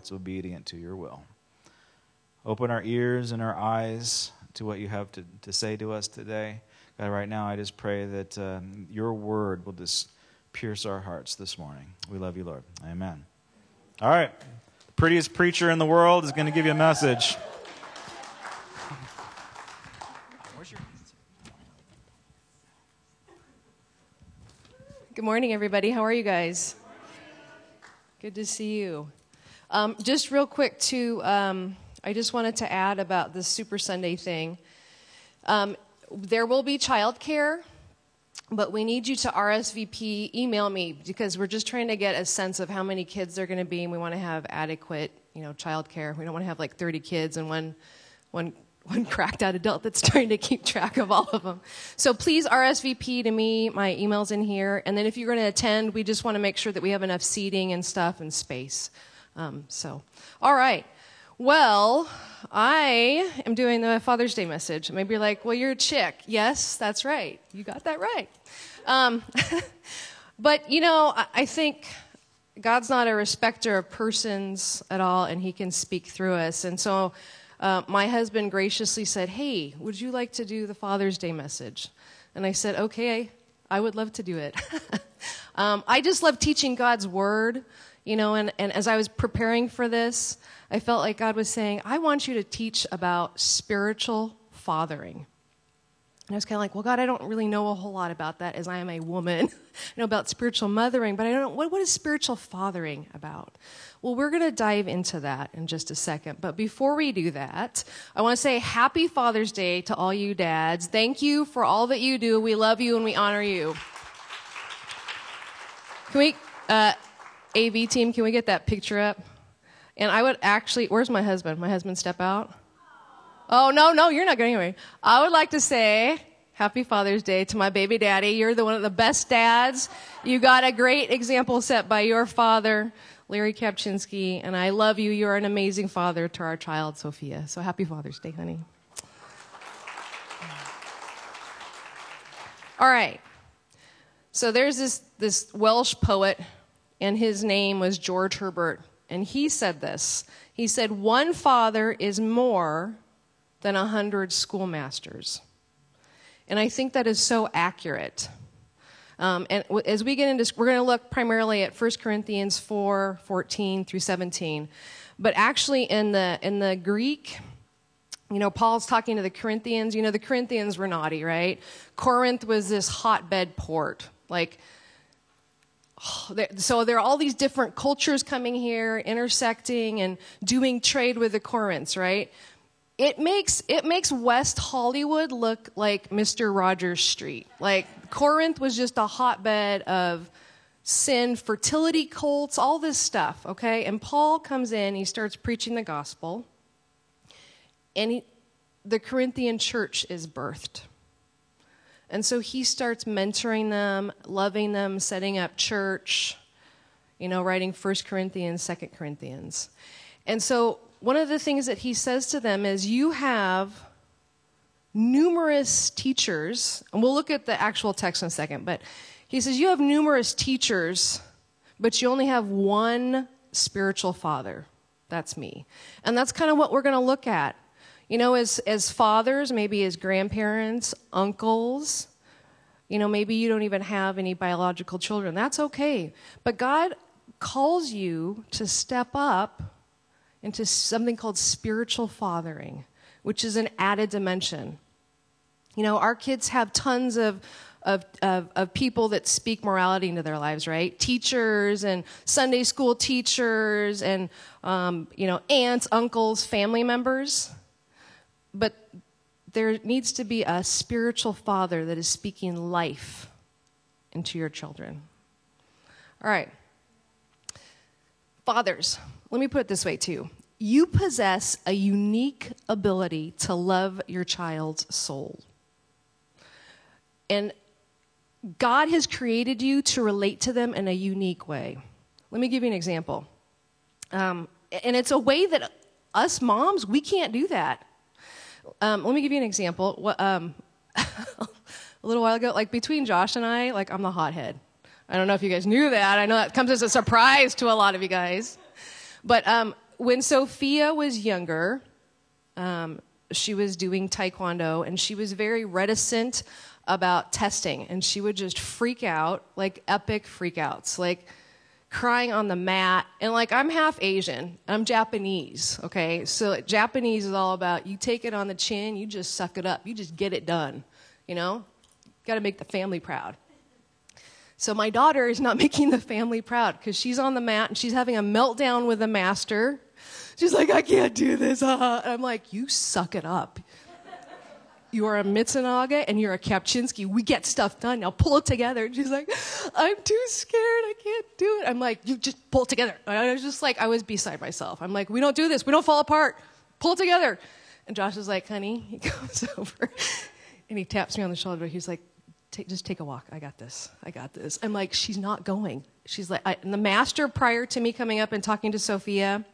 hearts obedient to your will. Open our ears and our eyes to what you have to, to say to us today. God, right now, I just pray that um, your word will just pierce our hearts this morning. We love you, Lord. Amen. All right. The prettiest preacher in the world is going to give you a message. Good morning, everybody. How are you guys? Good to see you. Um, just real quick, too, um, I just wanted to add about the Super Sunday thing. Um, there will be childcare, but we need you to RSVP, email me, because we're just trying to get a sense of how many kids there are going to be, and we want to have adequate, you know, childcare. We don't want to have like 30 kids and one, one one cracked out adult that's trying to keep track of all of them. So please RSVP to me. My email's in here. And then if you're going to attend, we just want to make sure that we have enough seating and stuff and space. Um, so, all right. Well, I am doing the Father's Day message. Maybe you're like, well, you're a chick. Yes, that's right. You got that right. Um, but, you know, I think God's not a respecter of persons at all, and He can speak through us. And so, uh, my husband graciously said, Hey, would you like to do the Father's Day message? And I said, Okay, I would love to do it. um, I just love teaching God's Word, you know, and, and as I was preparing for this, I felt like God was saying, I want you to teach about spiritual fathering. And I was kind of like, well, God, I don't really know a whole lot about that as I am a woman. I know about spiritual mothering, but I don't know what, what is spiritual fathering about? Well, we're going to dive into that in just a second. But before we do that, I want to say happy Father's Day to all you dads. Thank you for all that you do. We love you and we honor you. Can we, uh, AV team, can we get that picture up? And I would actually, where's my husband? My husband step out? Oh, no, no, you're not going anywhere. I would like to say happy Father's Day to my baby daddy. You're the one of the best dads. You got a great example set by your father, Larry Kapczynski, and I love you. You're an amazing father to our child, Sophia. So happy Father's Day, honey. All right. So there's this, this Welsh poet, and his name was George Herbert and he said this. He said, One father is more than a hundred schoolmasters. And I think that is so accurate. Um, and as we get into, we're going to look primarily at 1 Corinthians 4 14 through 17. But actually, in the, in the Greek, you know, Paul's talking to the Corinthians. You know, the Corinthians were naughty, right? Corinth was this hotbed port. Like, so there are all these different cultures coming here, intersecting and doing trade with the Corinths, right? It makes it makes West Hollywood look like Mr. Rogers Street. Like Corinth was just a hotbed of sin, fertility cults, all this stuff, okay? And Paul comes in, he starts preaching the gospel, and he, the Corinthian church is birthed. And so he starts mentoring them, loving them, setting up church, you know, writing First Corinthians, Second Corinthians. And so one of the things that he says to them is you have numerous teachers, and we'll look at the actual text in a second, but he says you have numerous teachers, but you only have one spiritual father. That's me. And that's kind of what we're going to look at. You know, as, as fathers, maybe as grandparents, uncles, you know, maybe you don't even have any biological children. That's okay. But God calls you to step up into something called spiritual fathering, which is an added dimension. You know, our kids have tons of, of, of, of, people that speak morality into their lives, right? Teachers and Sunday school teachers and, um, you know, aunts, uncles, family members. But there needs to be a spiritual father that is speaking life into your children. All right. Fathers, let me put it this way too. You possess a unique ability to love your child's soul. And God has created you to relate to them in a unique way. Let me give you an example. Um, and it's a way that us moms, we can't do that. Um, let me give you an example. What, um, a little while ago, like between Josh and I, like I'm the hothead. I don't know if you guys knew that. I know that comes as a surprise to a lot of you guys. But um, when Sophia was younger, um, she was doing taekwondo and she was very reticent about testing and she would just freak out like epic freakouts like crying on the mat and like i'm half asian i'm japanese okay so japanese is all about you take it on the chin you just suck it up you just get it done you know got to make the family proud so my daughter is not making the family proud because she's on the mat and she's having a meltdown with the master She's like, I can't do this. Uh-huh. I'm like, you suck it up. You are a Mitsunaga and you're a Kapczynski. We get stuff done. Now pull it together. And she's like, I'm too scared. I can't do it. I'm like, you just pull it together. I was just like, I was beside myself. I'm like, we don't do this. We don't fall apart. Pull it together. And Josh is like, honey, he comes over and he taps me on the shoulder. He's like, just take a walk. I got this. I got this. I'm like, she's not going. She's like, I, and the master prior to me coming up and talking to Sophia,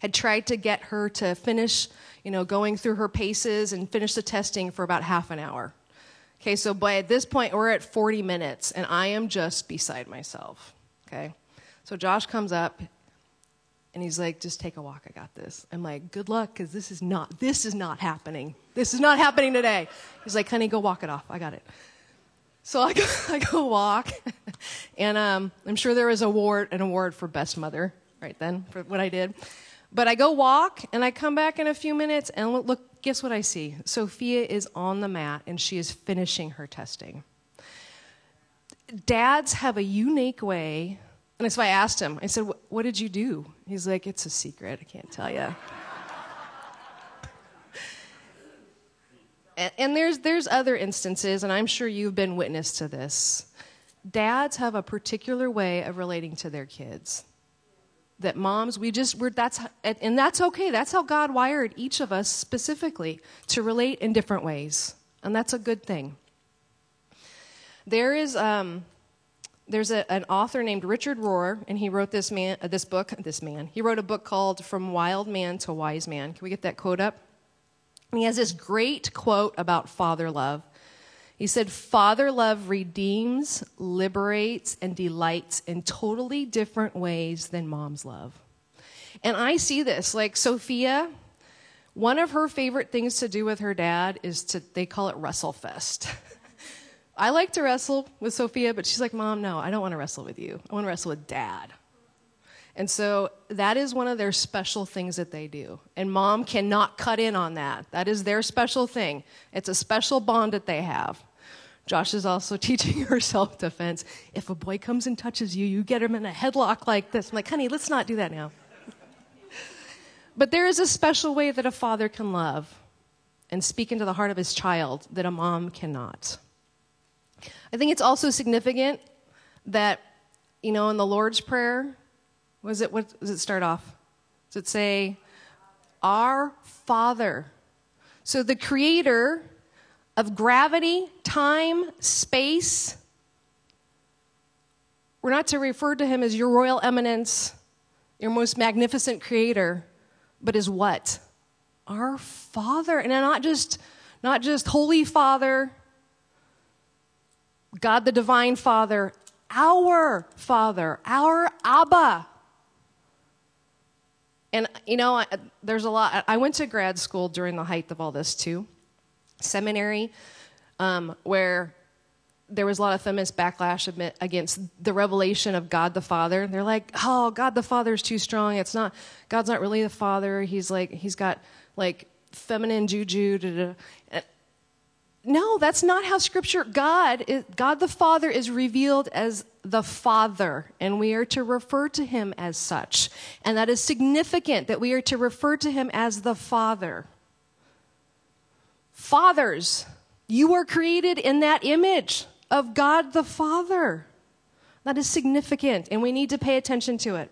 had tried to get her to finish, you know, going through her paces and finish the testing for about half an hour. Okay, so by at this point, we're at 40 minutes, and I am just beside myself. Okay, so Josh comes up, and he's like, "Just take a walk. I got this." I'm like, "Good luck, because this is not this is not happening. This is not happening today." He's like, "Honey, go walk it off. I got it." So I go, I go walk, and um, I'm sure there was award, an award for best mother right then for what I did. But I go walk and I come back in a few minutes and look, guess what I see? Sophia is on the mat and she is finishing her testing. Dads have a unique way, and so I asked him. I said, What did you do? He's like, It's a secret. I can't tell you. and, there's, there's other instances, and I'm sure you've been witness to this. Dads have a particular way of relating to their kids that moms we just we're that's and that's okay. That's how god wired each of us specifically to relate in different ways. And that's a good thing. There is um, there's a, an author named richard rohr and he wrote this man uh, this book this man. He wrote a book called from wild man to wise man. Can we get that quote up? And he has this great quote about father love he said, Father love redeems, liberates, and delights in totally different ways than mom's love. And I see this. Like Sophia, one of her favorite things to do with her dad is to, they call it wrestle fest. I like to wrestle with Sophia, but she's like, Mom, no, I don't want to wrestle with you. I want to wrestle with dad. And so that is one of their special things that they do. And mom cannot cut in on that. That is their special thing. It's a special bond that they have. Josh is also teaching her self defense. If a boy comes and touches you, you get him in a headlock like this. I'm like, honey, let's not do that now. but there is a special way that a father can love and speak into the heart of his child that a mom cannot. I think it's also significant that, you know, in the Lord's Prayer, was it what does it start off? Does it say, Our Father? So the creator of gravity, time, space, we're not to refer to him as your royal eminence, your most magnificent creator, but as what? Our Father. And not just, not just Holy Father, God the Divine Father, our Father, our Abba. And, you know, I, there's a lot. I went to grad school during the height of all this, too. Seminary, um, where there was a lot of feminist backlash against the revelation of God the Father. They're like, oh, God the Father is too strong. It's not, God's not really the Father. He's like, he's got like feminine juju. Da, da. No, that's not how Scripture, God, is, God the Father is revealed as the Father, and we are to refer to him as such. And that is significant that we are to refer to him as the Father. Fathers, you are created in that image of God the Father. That is significant, and we need to pay attention to it.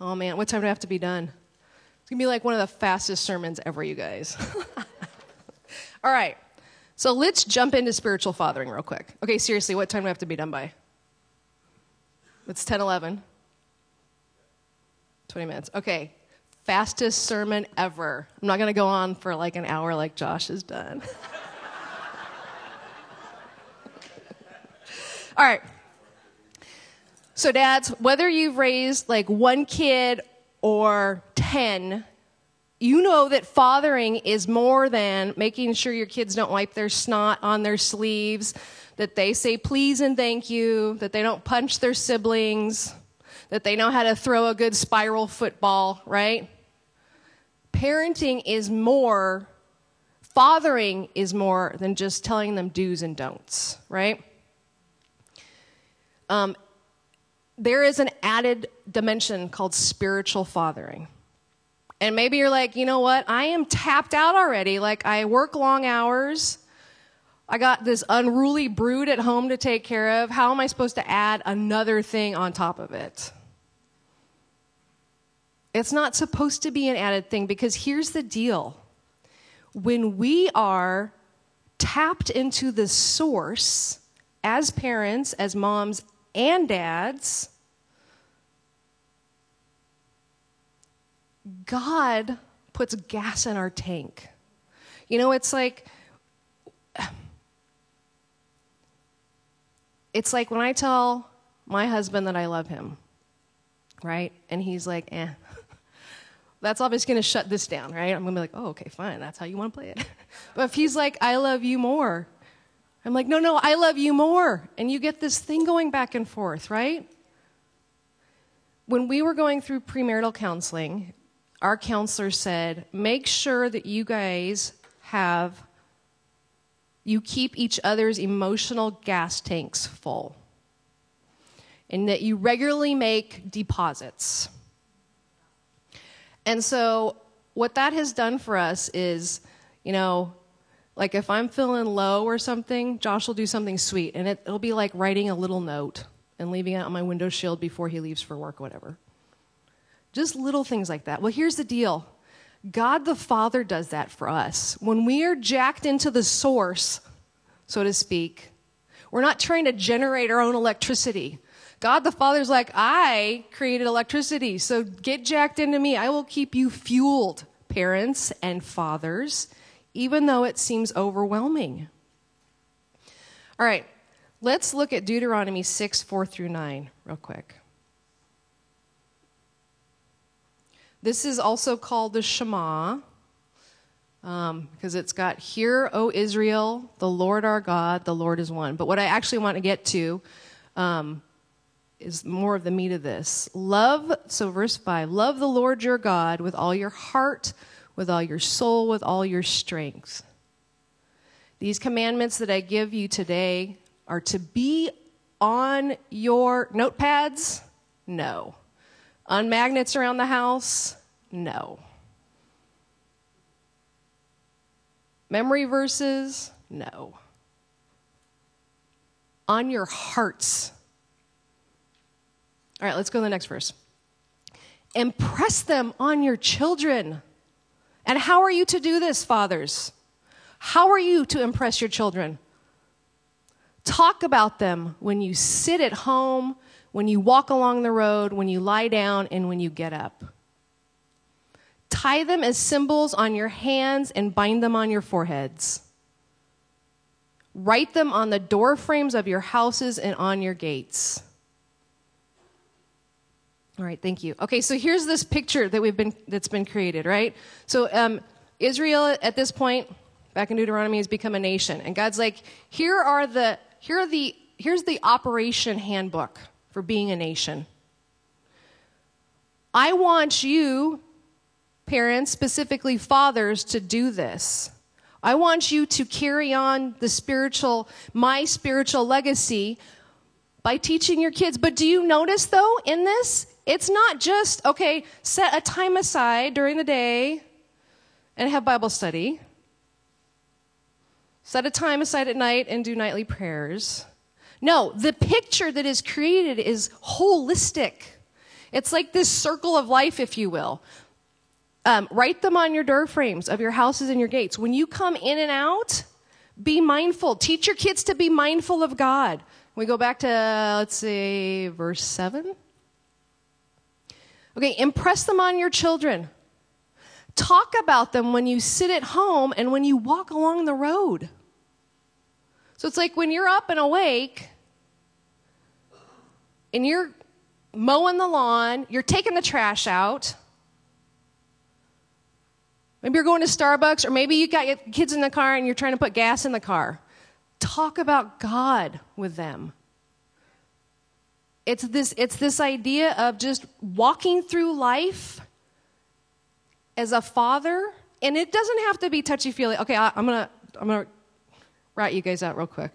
Oh man, what time do I have to be done? It's gonna be like one of the fastest sermons ever, you guys. All right, so let's jump into spiritual fathering real quick. Okay, seriously, what time do I have to be done by? It's 10 11. 20 minutes. Okay. Fastest sermon ever. I'm not going to go on for like an hour like Josh has done. All right. So, dads, whether you've raised like one kid or 10, you know that fathering is more than making sure your kids don't wipe their snot on their sleeves, that they say please and thank you, that they don't punch their siblings, that they know how to throw a good spiral football, right? Parenting is more, fathering is more than just telling them do's and don'ts, right? Um, there is an added dimension called spiritual fathering. And maybe you're like, you know what? I am tapped out already. Like, I work long hours. I got this unruly brood at home to take care of. How am I supposed to add another thing on top of it? It's not supposed to be an added thing because here's the deal when we are tapped into the source as parents, as moms and dads, God puts gas in our tank. You know, it's like it's like when I tell my husband that I love him, right? And he's like, eh. That's obviously going to shut this down, right? I'm going to be like, oh, okay, fine. That's how you want to play it. but if he's like, I love you more, I'm like, no, no, I love you more. And you get this thing going back and forth, right? When we were going through premarital counseling, our counselor said, make sure that you guys have, you keep each other's emotional gas tanks full. And that you regularly make deposits. And so, what that has done for us is, you know, like if I'm feeling low or something, Josh will do something sweet, and it, will be like writing a little note and leaving it on my window shield before he leaves for work, or whatever. Just little things like that. Well, here's the deal God the Father does that for us. When we are jacked into the source, so to speak, we're not trying to generate our own electricity. God the Father's like, I created electricity, so get jacked into me. I will keep you fueled, parents and fathers, even though it seems overwhelming. All right, let's look at Deuteronomy 6 4 through 9 real quick. This is also called the Shema because um, it's got, Hear, O Israel, the Lord our God, the Lord is one. But what I actually want to get to um, is more of the meat of this. Love, so verse 5 love the Lord your God with all your heart, with all your soul, with all your strength. These commandments that I give you today are to be on your notepads? No. On magnets around the house? No. Memory verses? No. On your hearts? All right, let's go to the next verse. Impress them on your children. And how are you to do this, fathers? How are you to impress your children? Talk about them when you sit at home, when you walk along the road, when you lie down, and when you get up. Tie them as symbols on your hands and bind them on your foreheads. Write them on the door frames of your houses and on your gates. All right, thank you. Okay, so here's this picture that we've been that's been created, right? So um, Israel at this point, back in Deuteronomy, has become a nation, and God's like, here are the here are the here's the operation handbook for being a nation. I want you, parents, specifically fathers, to do this. I want you to carry on the spiritual, my spiritual legacy by teaching your kids. But do you notice, though, in this, it's not just, okay, set a time aside during the day and have Bible study. Set a time aside at night and do nightly prayers. No, the picture that is created is holistic. It's like this circle of life, if you will. Um, write them on your door frames of your houses and your gates. When you come in and out, be mindful. Teach your kids to be mindful of God. We go back to, let's say, verse 7. Okay, impress them on your children. Talk about them when you sit at home and when you walk along the road. So it's like when you're up and awake and you're mowing the lawn, you're taking the trash out, Maybe you're going to Starbucks, or maybe you got your kids in the car and you're trying to put gas in the car. Talk about God with them. It's this, it's this idea of just walking through life as a father, and it doesn't have to be touchy feely. Okay, I, am gonna I'm gonna write you guys out real quick.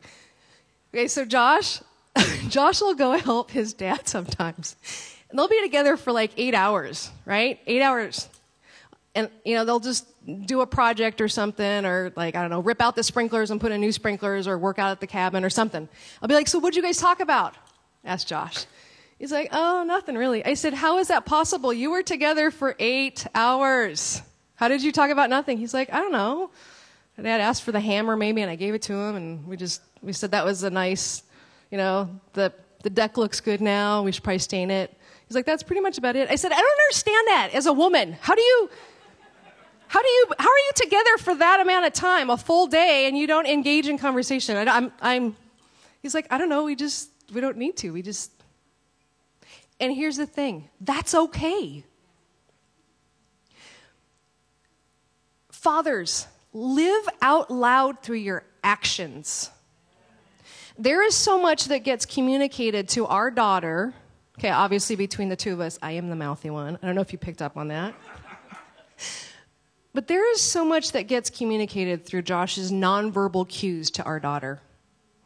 Okay, so Josh, Josh will go help his dad sometimes, and they'll be together for like eight hours, right? Eight hours, and you know they'll just do a project or something, or like I don't know, rip out the sprinklers and put in new sprinklers, or work out at the cabin or something. I'll be like, so what'd you guys talk about? Asked Josh. He's like, oh, nothing really. I said, how is that possible? You were together for eight hours. How did you talk about nothing? He's like, I don't know. Dad asked for the hammer maybe, and I gave it to him, and we just we said that was a nice, you know, the the deck looks good now. We should probably stain it. He's like, that's pretty much about it. I said, I don't understand that as a woman. How do you? How do you? How are you together for that amount of time, a full day, and you don't engage in conversation? I, I'm. I'm. He's like, I don't know. We just we don't need to. We just. And here's the thing. That's okay. Fathers, live out loud through your actions. There is so much that gets communicated to our daughter. Okay, obviously, between the two of us, I am the mouthy one. I don't know if you picked up on that. But there is so much that gets communicated through Josh's nonverbal cues to our daughter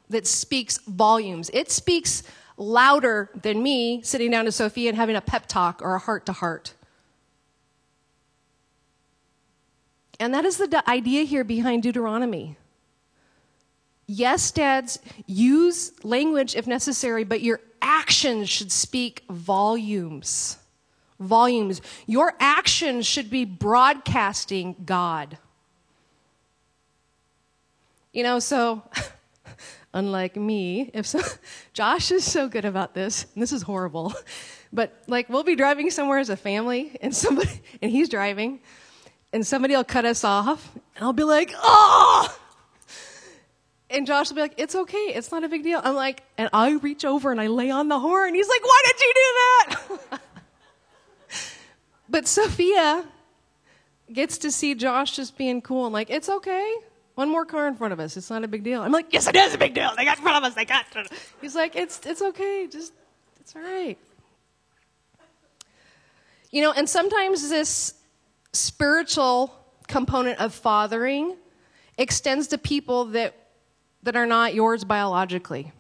that speaks volumes. It speaks louder than me sitting down to Sophia and having a pep talk or a heart to heart. And that is the idea here behind Deuteronomy. Yes, dads, use language if necessary, but your actions should speak volumes. Volumes. Your actions should be broadcasting God. You know, so unlike me, if so, Josh is so good about this, and this is horrible, but like we'll be driving somewhere as a family, and somebody, and he's driving, and somebody will cut us off, and I'll be like, oh! And Josh will be like, it's okay, it's not a big deal. I'm like, and I reach over and I lay on the horn. He's like, why did you do that? but Sophia gets to see Josh just being cool and like, it's okay. One more car in front of us. It's not a big deal. I'm like, yes, it is a big deal. They got in front of us. They got. He's like, it's it's okay. Just it's all right. You know, and sometimes this spiritual component of fathering extends to people that, that are not yours biologically.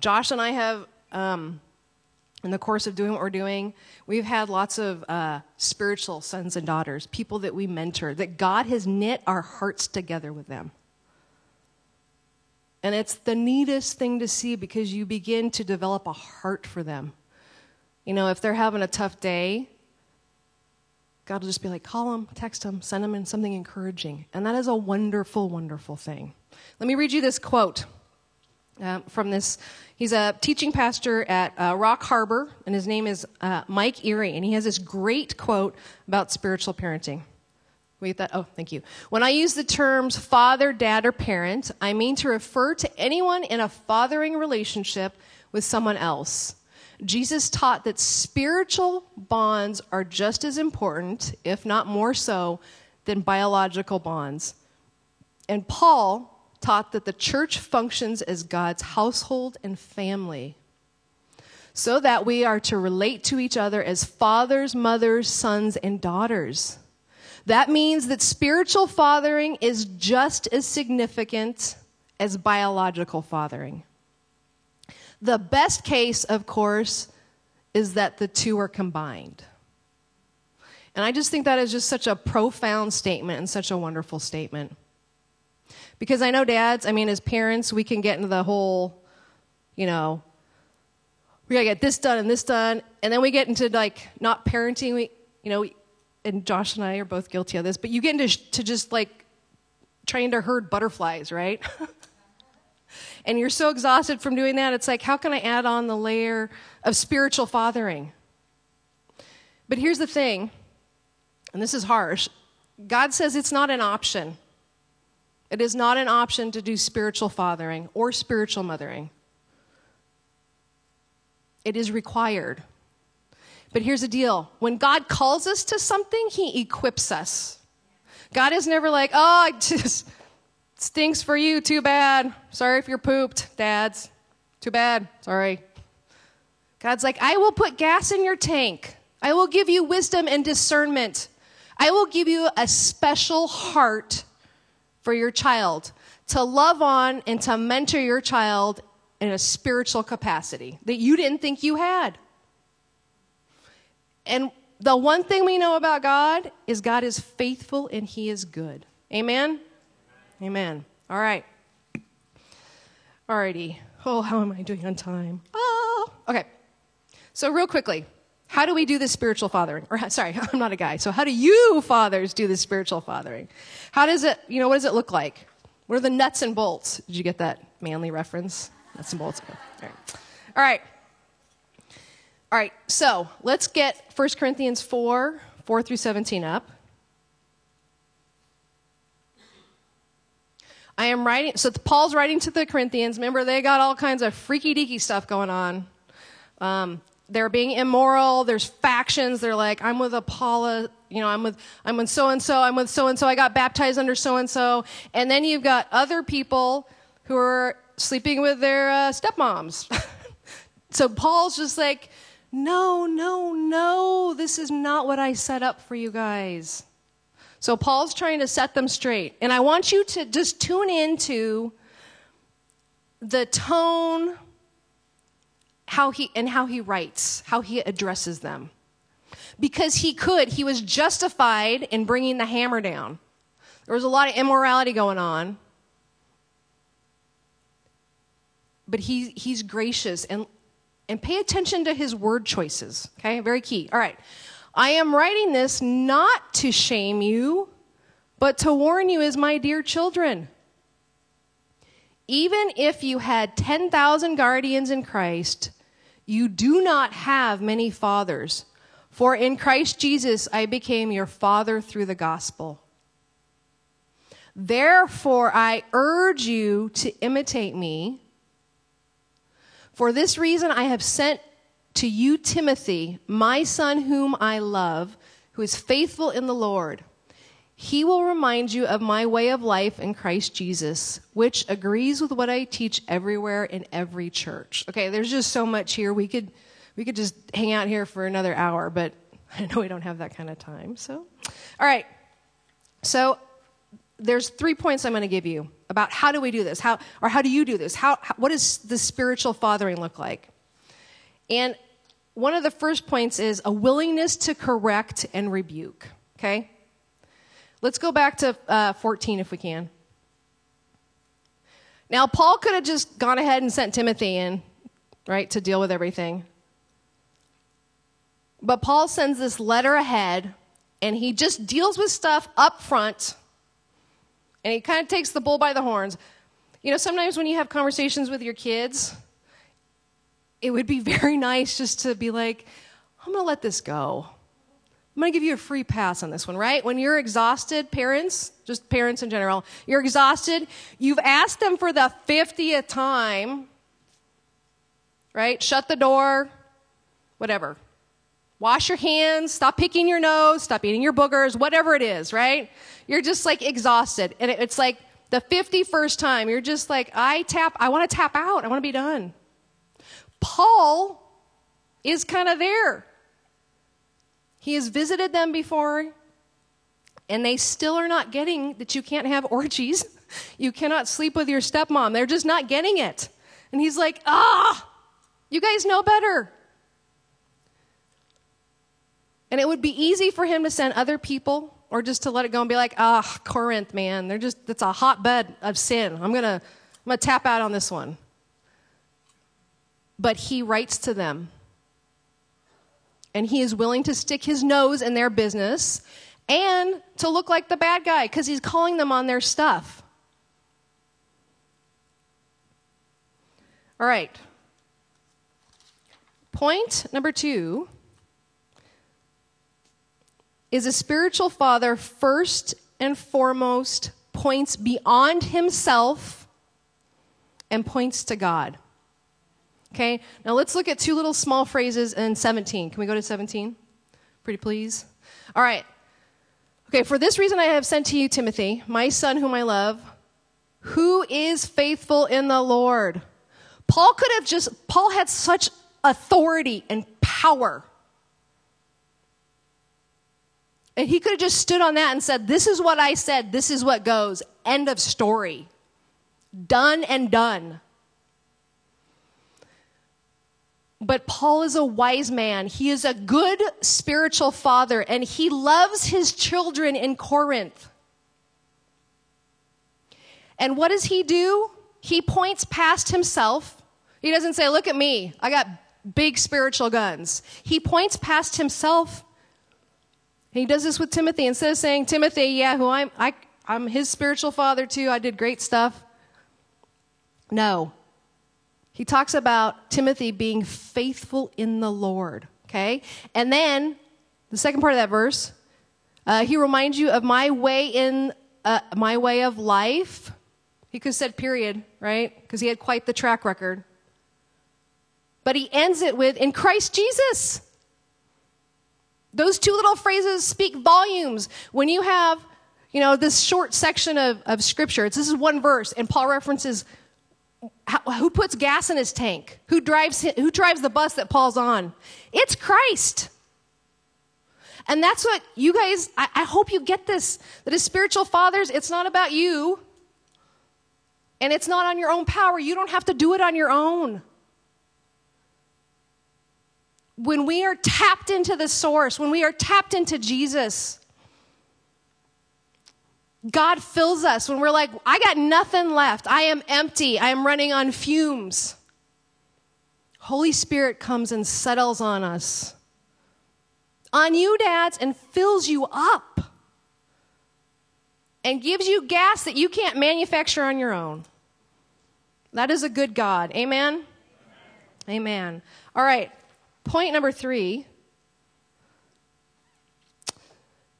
Josh and I have, um, in the course of doing what we're doing, we've had lots of uh, spiritual sons and daughters, people that we mentor, that God has knit our hearts together with them. And it's the neatest thing to see because you begin to develop a heart for them. You know, if they're having a tough day, God will just be like, call them, text them, send them in something encouraging. And that is a wonderful, wonderful thing. Let me read you this quote uh, from this. He's a teaching pastor at uh, Rock Harbor, and his name is uh, Mike Erre. and he has this great quote about spiritual parenting. Wait, that. Oh, thank you. When I use the terms father, dad, or parent, I mean to refer to anyone in a fathering relationship with someone else Jesus taught that spiritual bonds are just as important, if not more so, than biological bonds. And Paul taught that the church functions as God's household and family, so that we are to relate to each other as fathers, mothers, sons, and daughters. That means that spiritual fathering is just as significant as biological fathering. The best case, of course, is that the two are combined. And I just think that is just such a profound statement and such a wonderful statement. Because I know dads, I mean, as parents, we can get into the whole, you know, we gotta get this done and this done. And then we get into like not parenting. We, you know, and Josh and I are both guilty of this, but you get into to just like trying to herd butterflies, right? and you're so exhausted from doing that, it's like, how can I add on the layer of spiritual fathering? But here's the thing, and this is harsh God says it's not an option. It is not an option to do spiritual fathering or spiritual mothering. It is required. But here's the deal when God calls us to something, He equips us. God is never like, oh, it just stinks for you. Too bad. Sorry if you're pooped, dads. Too bad. Sorry. God's like, I will put gas in your tank. I will give you wisdom and discernment. I will give you a special heart for your child to love on and to mentor your child in a spiritual capacity that you didn't think you had. And the one thing we know about God is God is faithful and He is good. Amen? Amen. All right. Alrighty. Oh, how am I doing on time? Oh, okay. So, real quickly, how do we do this spiritual fathering? Or, sorry, I'm not a guy. So, how do you fathers do this spiritual fathering? How does it, you know, what does it look like? What are the nuts and bolts? Did you get that manly reference? Nuts and bolts. All right. All right. All right, so let's get 1 Corinthians 4 4 through 17 up. I am writing, so Paul's writing to the Corinthians. Remember, they got all kinds of freaky deaky stuff going on. Um, they're being immoral. There's factions. They're like, I'm with Apollo, you know, I'm with, I'm with so and so. I'm with so and so. I got baptized under so and so. And then you've got other people who are sleeping with their uh, stepmoms. so Paul's just like, no, no, no, this is not what I set up for you guys. So Paul's trying to set them straight. And I want you to just tune into the tone how he and how he writes, how he addresses them. Because he could, he was justified in bringing the hammer down. There was a lot of immorality going on. But he, he's gracious and and pay attention to his word choices. Okay, very key. All right. I am writing this not to shame you, but to warn you as my dear children. Even if you had 10,000 guardians in Christ, you do not have many fathers. For in Christ Jesus I became your father through the gospel. Therefore, I urge you to imitate me for this reason, I have sent to you Timothy, my son, whom I love, who is faithful in the Lord. He will remind you of my way of life in Christ Jesus, which agrees with what I teach everywhere in every church. Okay, there's just so much here. We could we could just hang out here for another hour, but I know we don't have that kind of time. So, all right. So, there's three points I'm going to give you about how do we do this? How, or how do you do this? How, how, what does the spiritual fathering look like? And one of the first points is a willingness to correct and rebuke. Okay? Let's go back to uh, 14 if we can. Now, Paul could have just gone ahead and sent Timothy in, right, to deal with everything. But Paul sends this letter ahead, and he just deals with stuff up front and he kind of takes the bull by the horns. You know, sometimes when you have conversations with your kids, it would be very nice just to be like, I'm going to let this go. I'm going to give you a free pass on this one, right? When you're exhausted, parents, just parents in general, you're exhausted, you've asked them for the 50th time, right? Shut the door, whatever. Wash your hands, stop picking your nose, stop eating your boogers, whatever it is, right? You're just like exhausted. And it's like the 51st time, you're just like, I tap, I want to tap out. I want to be done. Paul is kind of there. He has visited them before, and they still are not getting that you can't have orgies. You cannot sleep with your stepmom. They're just not getting it. And he's like, ah, you guys know better. And it would be easy for him to send other people or just to let it go and be like, ah, Corinth, man, they're just, it's a hotbed of sin. I'm going to, I'm going to tap out on this one. But he writes to them. And he is willing to stick his nose in their business and to look like the bad guy because he's calling them on their stuff. All right. Point number two is a spiritual father first and foremost points beyond himself and points to God. Okay, now let's look at two little small phrases in 17. Can we go to 17? Pretty please? All right. Okay, for this reason I have sent to you Timothy, my son whom I love, who is faithful in the Lord. Paul could have just, Paul had such authority and power. And he could have just stood on that and said, This is what I said, this is what goes. End of story. Done and done. But Paul is a wise man. He is a good spiritual father, and he loves his children in Corinth. And what does he do? He points past himself. He doesn't say, Look at me, I got big spiritual guns. He points past himself. He does this with Timothy. Instead of saying, Timothy, yeah, who I'm, I, I'm his spiritual father too, I did great stuff. No. He talks about Timothy being faithful in the Lord, okay? And then the second part of that verse, uh, he reminds you of my way in uh, my way of life. He could have said period, right? Because he had quite the track record. But he ends it with in Christ Jesus. Those two little phrases speak volumes. When you have, you know, this short section of, of scripture, it's, this is one verse, and Paul references who puts gas in his tank? Who drives, who drives the bus that Paul's on? It's Christ. And that's what you guys, I, I hope you get this that as spiritual fathers, it's not about you. And it's not on your own power. You don't have to do it on your own. When we are tapped into the source, when we are tapped into Jesus, God fills us when we're like, I got nothing left. I am empty. I am running on fumes. Holy Spirit comes and settles on us, on you, dads, and fills you up and gives you gas that you can't manufacture on your own. That is a good God. Amen? Amen. All right. Point number three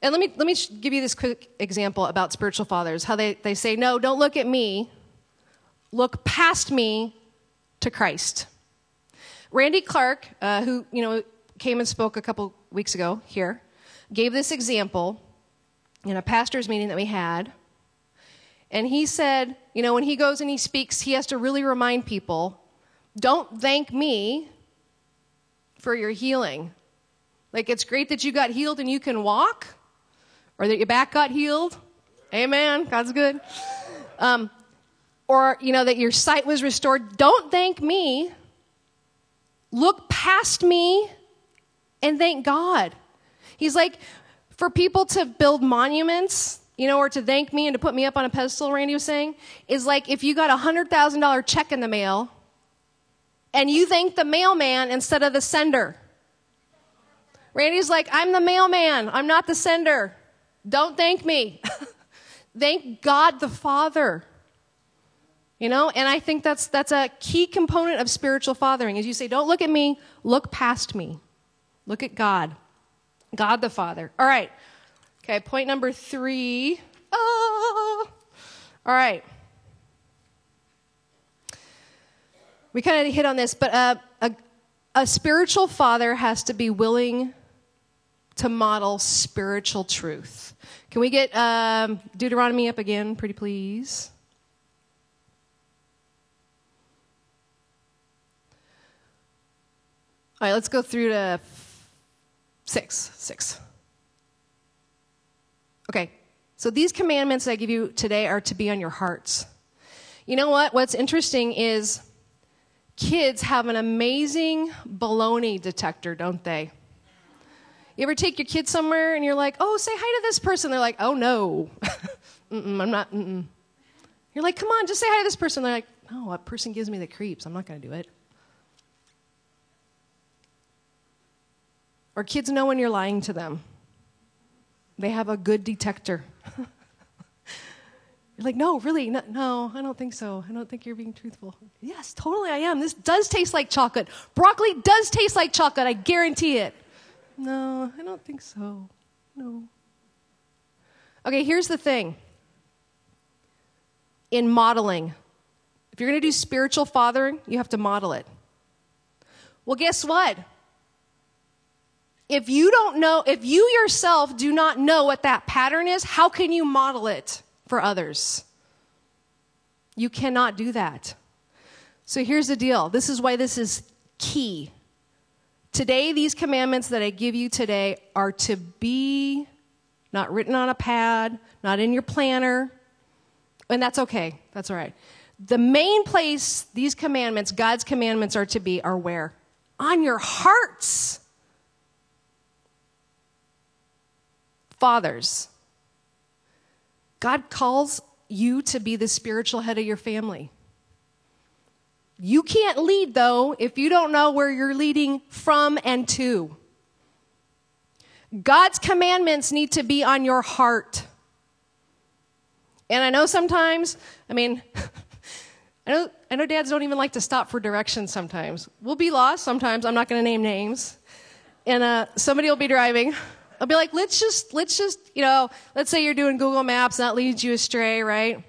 And let me, let me give you this quick example about spiritual fathers how they, they say, No, don't look at me, look past me to Christ. Randy Clark, uh, who you know came and spoke a couple weeks ago here, gave this example in a pastor's meeting that we had. And he said, you know, when he goes and he speaks, he has to really remind people don't thank me for your healing. Like, it's great that you got healed and you can walk, or that your back got healed. Amen. God's good. Um, or, you know, that your sight was restored. Don't thank me. Look past me and thank God. He's like, for people to build monuments, you know, or to thank me and to put me up on a pedestal, Randy was saying, is like if you got a $100,000 check in the mail and you thank the mailman instead of the sender. Randy's like, I'm the mailman, I'm not the sender. Don't thank me. thank God the Father. You know, and I think that's that's a key component of spiritual fathering. As you say, don't look at me, look past me. Look at God. God the Father. All right. Okay, point number three. Oh. All right. We kind of hit on this, but uh, a, a spiritual father has to be willing to model spiritual truth. Can we get um, Deuteronomy up again, pretty please? All right, let's go through to six. Six. Okay, so these commandments I give you today are to be on your hearts. You know what? What's interesting is kids have an amazing baloney detector, don't they? You ever take your kids somewhere and you're like, oh, say hi to this person? They're like, oh, no. I'm not. Mm-mm. You're like, come on, just say hi to this person. They're like, no, that person gives me the creeps. I'm not going to do it. Or kids know when you're lying to them, they have a good detector. you're like, no, really? No, no, I don't think so. I don't think you're being truthful. Yes, totally, I am. This does taste like chocolate. Broccoli does taste like chocolate. I guarantee it. No, I don't think so. No. Okay, here's the thing in modeling, if you're going to do spiritual fathering, you have to model it. Well, guess what? If you don't know, if you yourself do not know what that pattern is, how can you model it for others? You cannot do that. So here's the deal this is why this is key. Today, these commandments that I give you today are to be not written on a pad, not in your planner, and that's okay. That's all right. The main place these commandments, God's commandments, are to be are where? On your hearts. Fathers, God calls you to be the spiritual head of your family. You can't lead, though, if you don't know where you're leading from and to. God's commandments need to be on your heart. And I know sometimes, I mean, I know, I know dads don't even like to stop for directions sometimes. We'll be lost sometimes. I'm not going to name names. And uh, somebody will be driving. I'll be like, let's just, let's just, you know, let's say you're doing Google Maps and that leads you astray, right?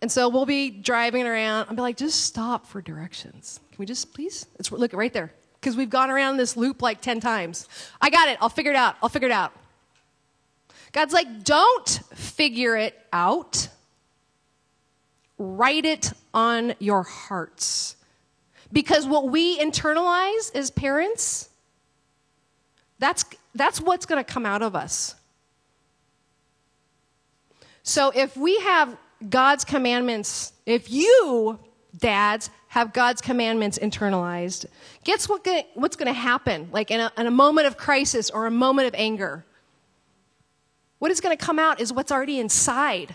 And so we'll be driving around. I'll be like, just stop for directions. Can we just, please? It's, look, right there. Because we've gone around this loop like 10 times. I got it. I'll figure it out. I'll figure it out. God's like, don't figure it out. Write it on your hearts. Because what we internalize as parents, that's, that's what's going to come out of us. So if we have God's commandments, if you, dads, have God's commandments internalized, guess what, what's going to happen? Like in a, in a moment of crisis or a moment of anger. What is going to come out is what's already inside.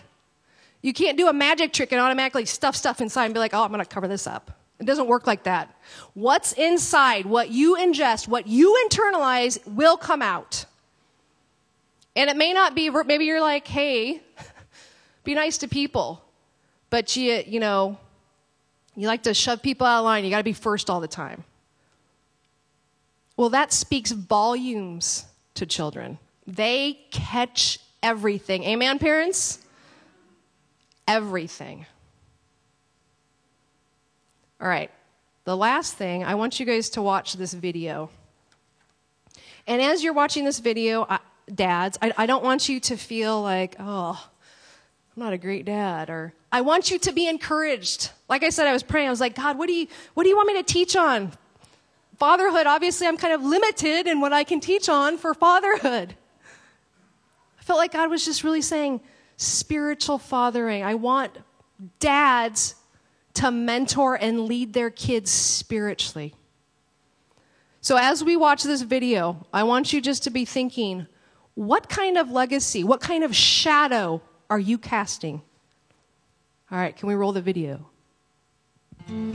You can't do a magic trick and automatically stuff stuff inside and be like, oh, I'm going to cover this up. It doesn't work like that. What's inside, what you ingest, what you internalize will come out. And it may not be, maybe you're like, hey, be nice to people. But you, you know, you like to shove people out of line. You got to be first all the time. Well, that speaks volumes to children. They catch everything. Amen, parents? Everything. All right. The last thing, I want you guys to watch this video. And as you're watching this video, I, dads, I, I don't want you to feel like, oh, I'm not a great dad, or I want you to be encouraged. Like I said, I was praying. I was like, God, what do you, what do you want me to teach on? Fatherhood, obviously, I'm kind of limited in what I can teach on for fatherhood. I felt like God was just really saying spiritual fathering. I want dads to mentor and lead their kids spiritually. So, as we watch this video, I want you just to be thinking what kind of legacy, what kind of shadow are you casting? All right, can we roll the video? Hey,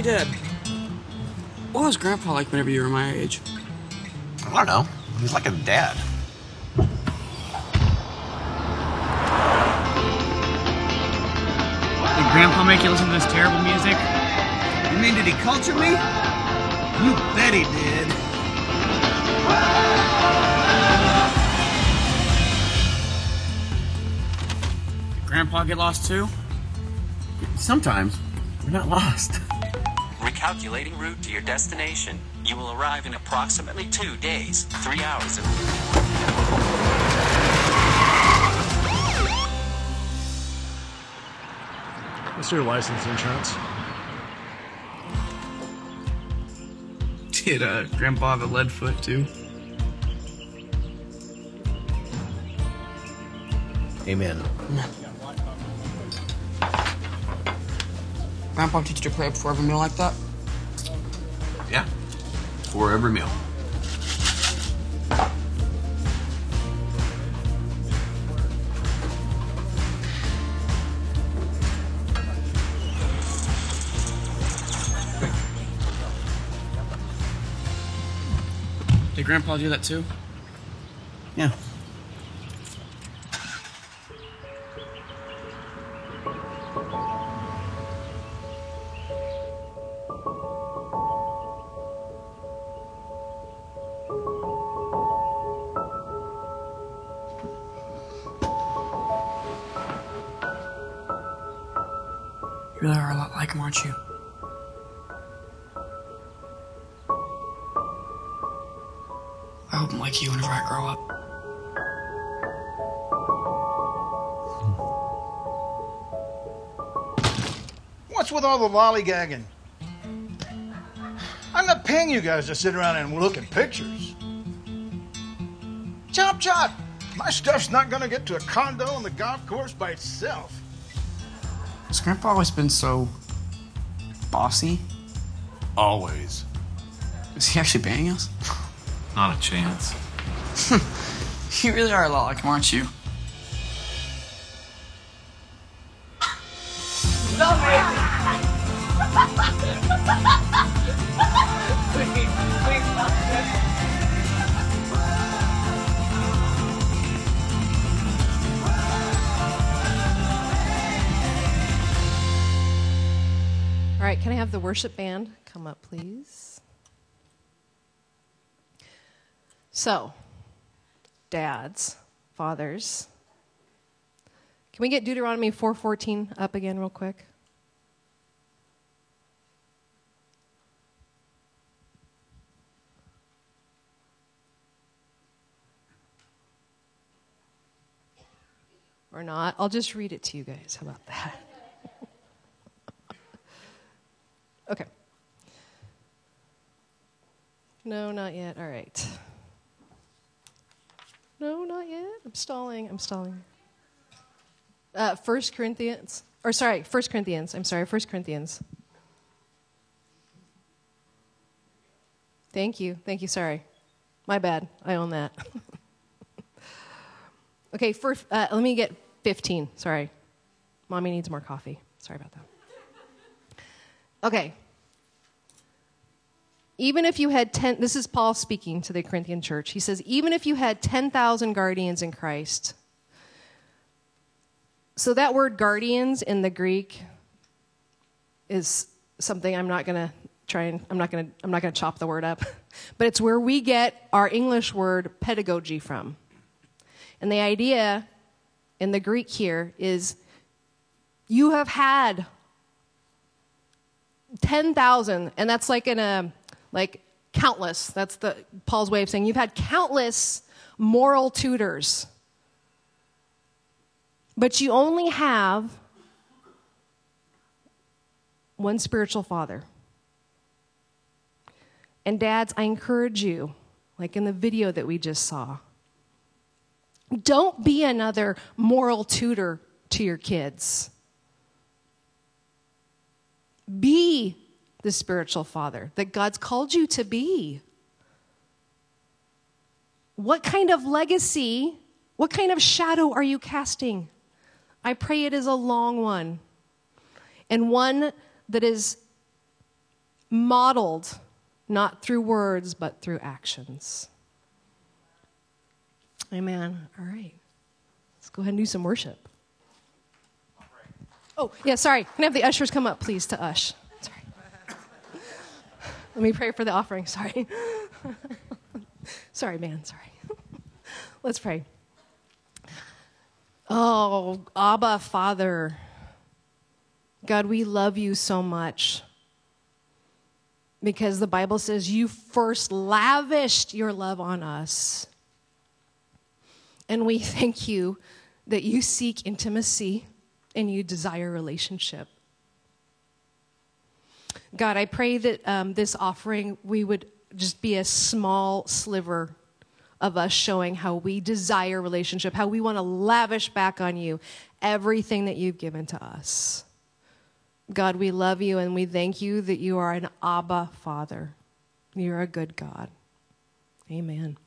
Dad. What was Grandpa like whenever you were my age? I don't know. He's like a dad. Did Grandpa make you listen to this terrible music? You mean did he culture me? You bet he did. Grandpa get lost too? Sometimes. We're not lost. Recalculating route to your destination. You will arrive in approximately two days, three hours. Of- What's your license insurance? Did uh, Grandpa have a lead foot too? Amen. Grandpa teach you to pray before every meal like that? Yeah. For every meal. Did Grandpa do that too? With all the lollygagging? I'm not paying you guys to sit around and look at pictures. Chop chop! My stuff's not gonna get to a condo on the golf course by itself. Has Grandpa always been so bossy? Always. Is he actually banging us? Not a chance. You really are a lot All right, can I have the worship band come up, please? So, dads, fathers, can we get Deuteronomy 4:14 up again real quick? Or not? I'll just read it to you guys. How about that? Okay. No, not yet. All right. No, not yet. I'm stalling. I'm stalling. Uh, First Corinthians, or sorry, First Corinthians. I'm sorry, First Corinthians. Thank you. Thank you. Sorry. My bad. I own that. okay, first, uh, let me get 15. Sorry. Mommy needs more coffee. Sorry about that. Okay. Even if you had 10, this is Paul speaking to the Corinthian church. He says, even if you had 10,000 guardians in Christ. So that word guardians in the Greek is something I'm not going to try and, I'm not going to, I'm not going to chop the word up. But it's where we get our English word pedagogy from. And the idea in the Greek here is you have had 10,000, and that's like in a, like countless. That's the Paul's way of saying you've had countless moral tutors. But you only have one spiritual father. And dads, I encourage you, like in the video that we just saw, don't be another moral tutor to your kids. Be the spiritual father that God's called you to be. What kind of legacy, what kind of shadow are you casting? I pray it is a long one and one that is modeled not through words but through actions. Amen. All right. Let's go ahead and do some worship. Oh, yeah, sorry. Can I have the ushers come up, please, to ush? Sorry. Let me pray for the offering. Sorry. sorry, man. Sorry. Let's pray. Oh, Abba, Father. God, we love you so much because the Bible says you first lavished your love on us. And we thank you that you seek intimacy and you desire relationship. God, I pray that um, this offering, we would just be a small sliver of us showing how we desire relationship, how we want to lavish back on you everything that you've given to us. God, we love you and we thank you that you are an Abba Father. You're a good God. Amen.